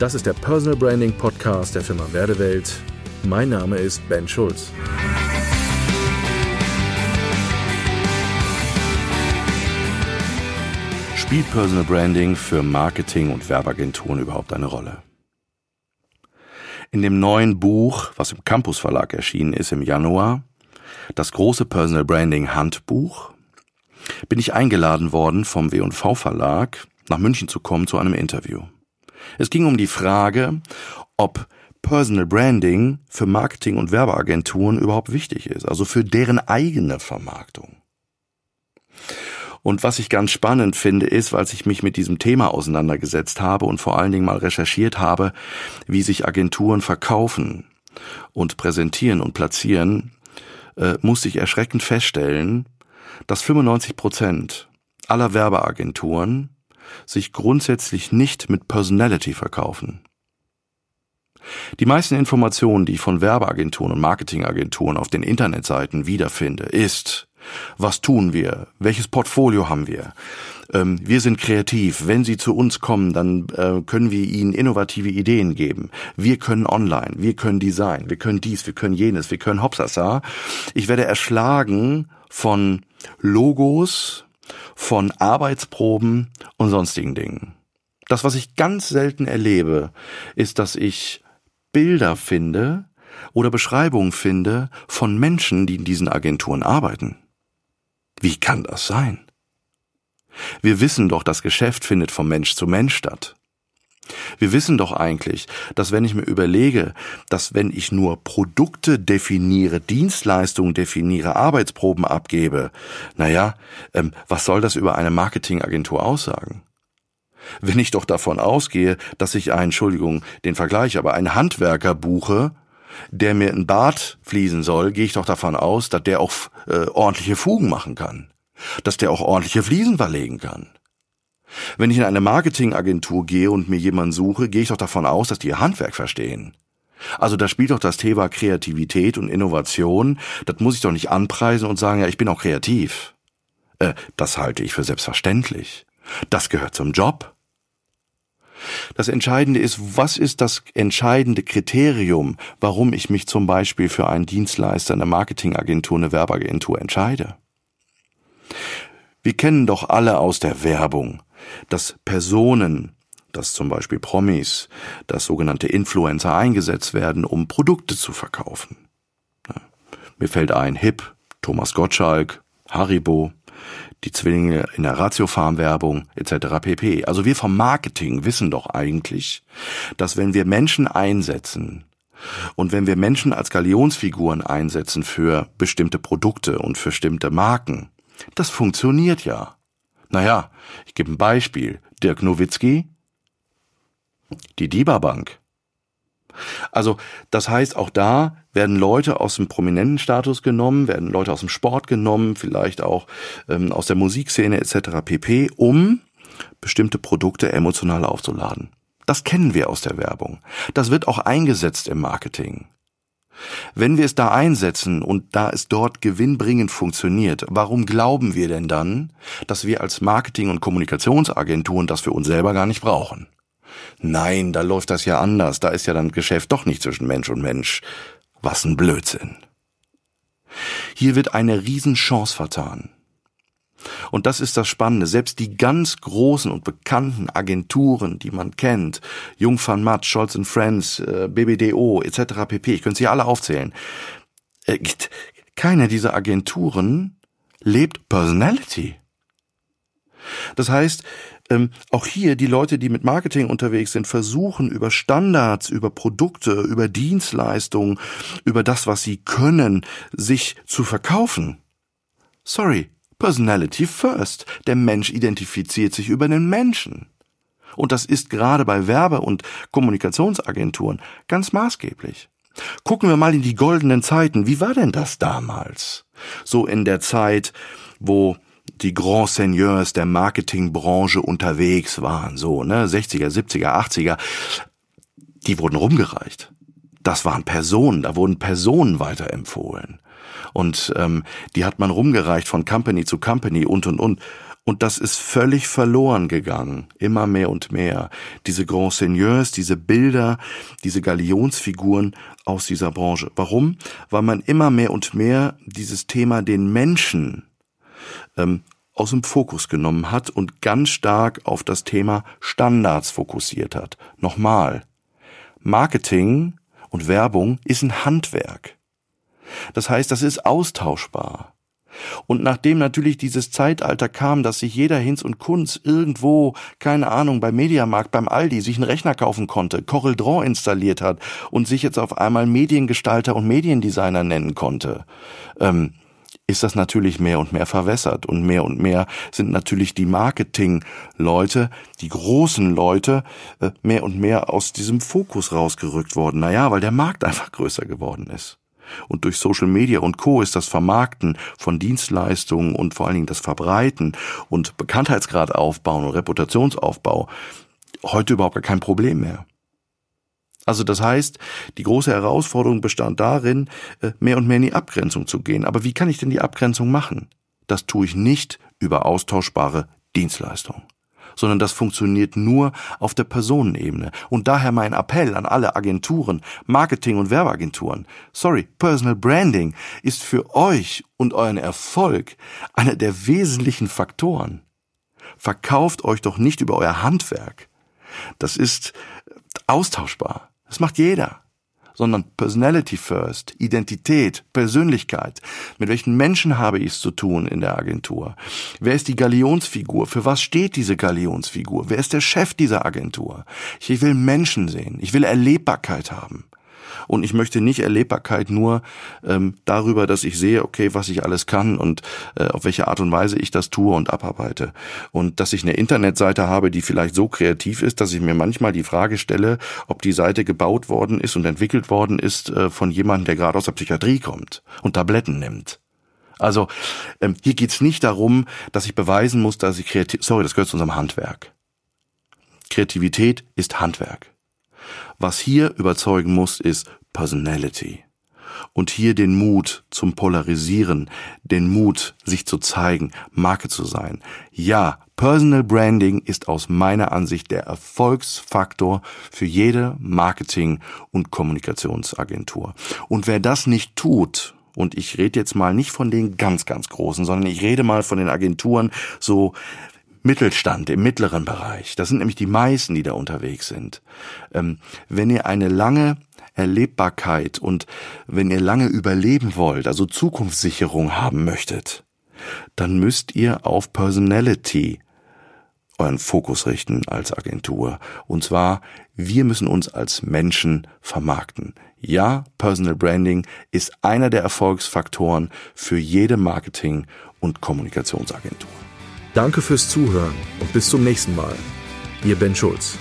Das ist der Personal Branding Podcast der Firma Werdewelt. Mein Name ist Ben Schulz. Spielt Personal Branding für Marketing und Werbeagenturen überhaupt eine Rolle? In dem neuen Buch, was im Campus Verlag erschienen ist im Januar, das große Personal Branding Handbuch, bin ich eingeladen worden vom W&V Verlag nach München zu kommen zu einem Interview. Es ging um die Frage, ob Personal Branding für Marketing- und Werbeagenturen überhaupt wichtig ist, also für deren eigene Vermarktung. Und was ich ganz spannend finde, ist, weil ich mich mit diesem Thema auseinandergesetzt habe und vor allen Dingen mal recherchiert habe, wie sich Agenturen verkaufen und präsentieren und platzieren, äh, musste ich erschreckend feststellen, dass 95 Prozent aller Werbeagenturen sich grundsätzlich nicht mit Personality verkaufen. Die meisten Informationen, die ich von Werbeagenturen und Marketingagenturen auf den Internetseiten wiederfinde, ist, was tun wir? Welches Portfolio haben wir? Ähm, wir sind kreativ. Wenn Sie zu uns kommen, dann äh, können wir Ihnen innovative Ideen geben. Wir können online, wir können Design, wir können dies, wir können jenes, wir können Hopsasa. Ich werde erschlagen von Logos, von Arbeitsproben und sonstigen Dingen. Das, was ich ganz selten erlebe, ist, dass ich Bilder finde oder Beschreibungen finde von Menschen, die in diesen Agenturen arbeiten. Wie kann das sein? Wir wissen doch, das Geschäft findet vom Mensch zu Mensch statt. Wir wissen doch eigentlich, dass wenn ich mir überlege, dass wenn ich nur Produkte definiere, Dienstleistungen definiere, Arbeitsproben abgebe, naja, ähm, was soll das über eine Marketingagentur aussagen? Wenn ich doch davon ausgehe, dass ich einen, Entschuldigung, den Vergleich, aber einen Handwerker buche, der mir ein Bad fließen soll, gehe ich doch davon aus, dass der auch äh, ordentliche Fugen machen kann. Dass der auch ordentliche Fliesen verlegen kann. Wenn ich in eine Marketingagentur gehe und mir jemanden suche, gehe ich doch davon aus, dass die ihr Handwerk verstehen. Also da spielt doch das Thema Kreativität und Innovation. Das muss ich doch nicht anpreisen und sagen, ja, ich bin auch kreativ. Äh, das halte ich für selbstverständlich. Das gehört zum Job. Das Entscheidende ist, was ist das entscheidende Kriterium, warum ich mich zum Beispiel für einen Dienstleister, eine Marketingagentur, eine Werbeagentur entscheide? Wir kennen doch alle aus der Werbung, dass Personen, dass zum Beispiel Promis, dass sogenannte Influencer eingesetzt werden, um Produkte zu verkaufen. Mir fällt ein Hip, Thomas Gottschalk, Haribo, die Zwillinge in der Ratiofarm-Werbung etc. pp. Also wir vom Marketing wissen doch eigentlich, dass wenn wir Menschen einsetzen und wenn wir Menschen als Galionsfiguren einsetzen für bestimmte Produkte und für bestimmte Marken, das funktioniert ja. Naja, ich gebe ein Beispiel. Dirk Nowitzki, die DIBA Bank. Also, das heißt, auch da werden Leute aus dem prominenten Status genommen, werden Leute aus dem Sport genommen, vielleicht auch ähm, aus der Musikszene etc. pp, um bestimmte Produkte emotional aufzuladen. Das kennen wir aus der Werbung. Das wird auch eingesetzt im Marketing. Wenn wir es da einsetzen und da es dort gewinnbringend funktioniert, warum glauben wir denn dann, dass wir als Marketing- und Kommunikationsagenturen das für uns selber gar nicht brauchen? Nein, da läuft das ja anders, da ist ja dann Geschäft doch nicht zwischen Mensch und Mensch. Was ein Blödsinn. Hier wird eine Riesenchance vertan. Und das ist das Spannende. Selbst die ganz großen und bekannten Agenturen, die man kennt, Jung van Matt, Scholz Friends, äh, BBDO etc. pp. Ich könnte sie alle aufzählen. Äh, keine dieser Agenturen lebt Personality. Das heißt, ähm, auch hier die Leute, die mit Marketing unterwegs sind, versuchen über Standards, über Produkte, über Dienstleistungen, über das, was sie können, sich zu verkaufen. Sorry, Personality first. Der Mensch identifiziert sich über den Menschen. Und das ist gerade bei Werbe- und Kommunikationsagenturen ganz maßgeblich. Gucken wir mal in die goldenen Zeiten. Wie war denn das damals? So in der Zeit, wo die Grand Seigneurs der Marketingbranche unterwegs waren, so, ne, 60er, 70er, 80er, die wurden rumgereicht. Das waren Personen, da wurden Personen weiterempfohlen. Und ähm, die hat man rumgereicht von Company zu Company und und und. Und das ist völlig verloren gegangen, immer mehr und mehr. Diese Grand Seigneurs, diese Bilder, diese Galionsfiguren aus dieser Branche. Warum? Weil man immer mehr und mehr dieses Thema den Menschen ähm, aus dem Fokus genommen hat und ganz stark auf das Thema Standards fokussiert hat. Nochmal. Marketing und Werbung ist ein Handwerk. Das heißt, das ist austauschbar. Und nachdem natürlich dieses Zeitalter kam, dass sich jeder Hinz und Kunz irgendwo, keine Ahnung, beim Mediamarkt, beim Aldi sich einen Rechner kaufen konnte, Corel installiert hat und sich jetzt auf einmal Mediengestalter und Mediendesigner nennen konnte, ähm, ist das natürlich mehr und mehr verwässert und mehr und mehr sind natürlich die Marketing-Leute, die großen Leute, äh, mehr und mehr aus diesem Fokus rausgerückt worden. Naja, weil der Markt einfach größer geworden ist. Und durch Social Media und Co. ist das Vermarkten von Dienstleistungen und vor allen Dingen das Verbreiten und Bekanntheitsgrad aufbauen und Reputationsaufbau heute überhaupt kein Problem mehr. Also das heißt, die große Herausforderung bestand darin, äh, mehr und mehr in die Abgrenzung zu gehen. Aber wie kann ich denn die Abgrenzung machen? Das tue ich nicht über austauschbare Dienstleistungen sondern das funktioniert nur auf der Personenebene. Und daher mein Appell an alle Agenturen, Marketing- und Werbeagenturen. Sorry, Personal Branding ist für euch und euren Erfolg einer der wesentlichen Faktoren. Verkauft euch doch nicht über euer Handwerk. Das ist austauschbar. Das macht jeder sondern Personality first, Identität, Persönlichkeit. Mit welchen Menschen habe ich es zu tun in der Agentur? Wer ist die Galionsfigur? Für was steht diese Galionsfigur? Wer ist der Chef dieser Agentur? Ich will Menschen sehen. Ich will Erlebbarkeit haben. Und ich möchte nicht Erlebbarkeit nur ähm, darüber, dass ich sehe, okay, was ich alles kann und äh, auf welche Art und Weise ich das tue und abarbeite. Und dass ich eine Internetseite habe, die vielleicht so kreativ ist, dass ich mir manchmal die Frage stelle, ob die Seite gebaut worden ist und entwickelt worden ist äh, von jemandem, der gerade aus der Psychiatrie kommt und Tabletten nimmt. Also ähm, hier geht's nicht darum, dass ich beweisen muss, dass ich kreativ. Sorry, das gehört zu unserem Handwerk. Kreativität ist Handwerk. Was hier überzeugen muss, ist Personality. Und hier den Mut zum Polarisieren, den Mut, sich zu zeigen, Marke zu sein. Ja, Personal Branding ist aus meiner Ansicht der Erfolgsfaktor für jede Marketing- und Kommunikationsagentur. Und wer das nicht tut, und ich rede jetzt mal nicht von den ganz, ganz großen, sondern ich rede mal von den Agenturen so Mittelstand im mittleren Bereich. Das sind nämlich die meisten, die da unterwegs sind. Ähm, wenn ihr eine lange Erlebbarkeit und wenn ihr lange überleben wollt, also Zukunftssicherung haben möchtet, dann müsst ihr auf Personality euren Fokus richten als Agentur. Und zwar, wir müssen uns als Menschen vermarkten. Ja, Personal Branding ist einer der Erfolgsfaktoren für jede Marketing- und Kommunikationsagentur. Danke fürs Zuhören und bis zum nächsten Mal. Ihr Ben Schulz.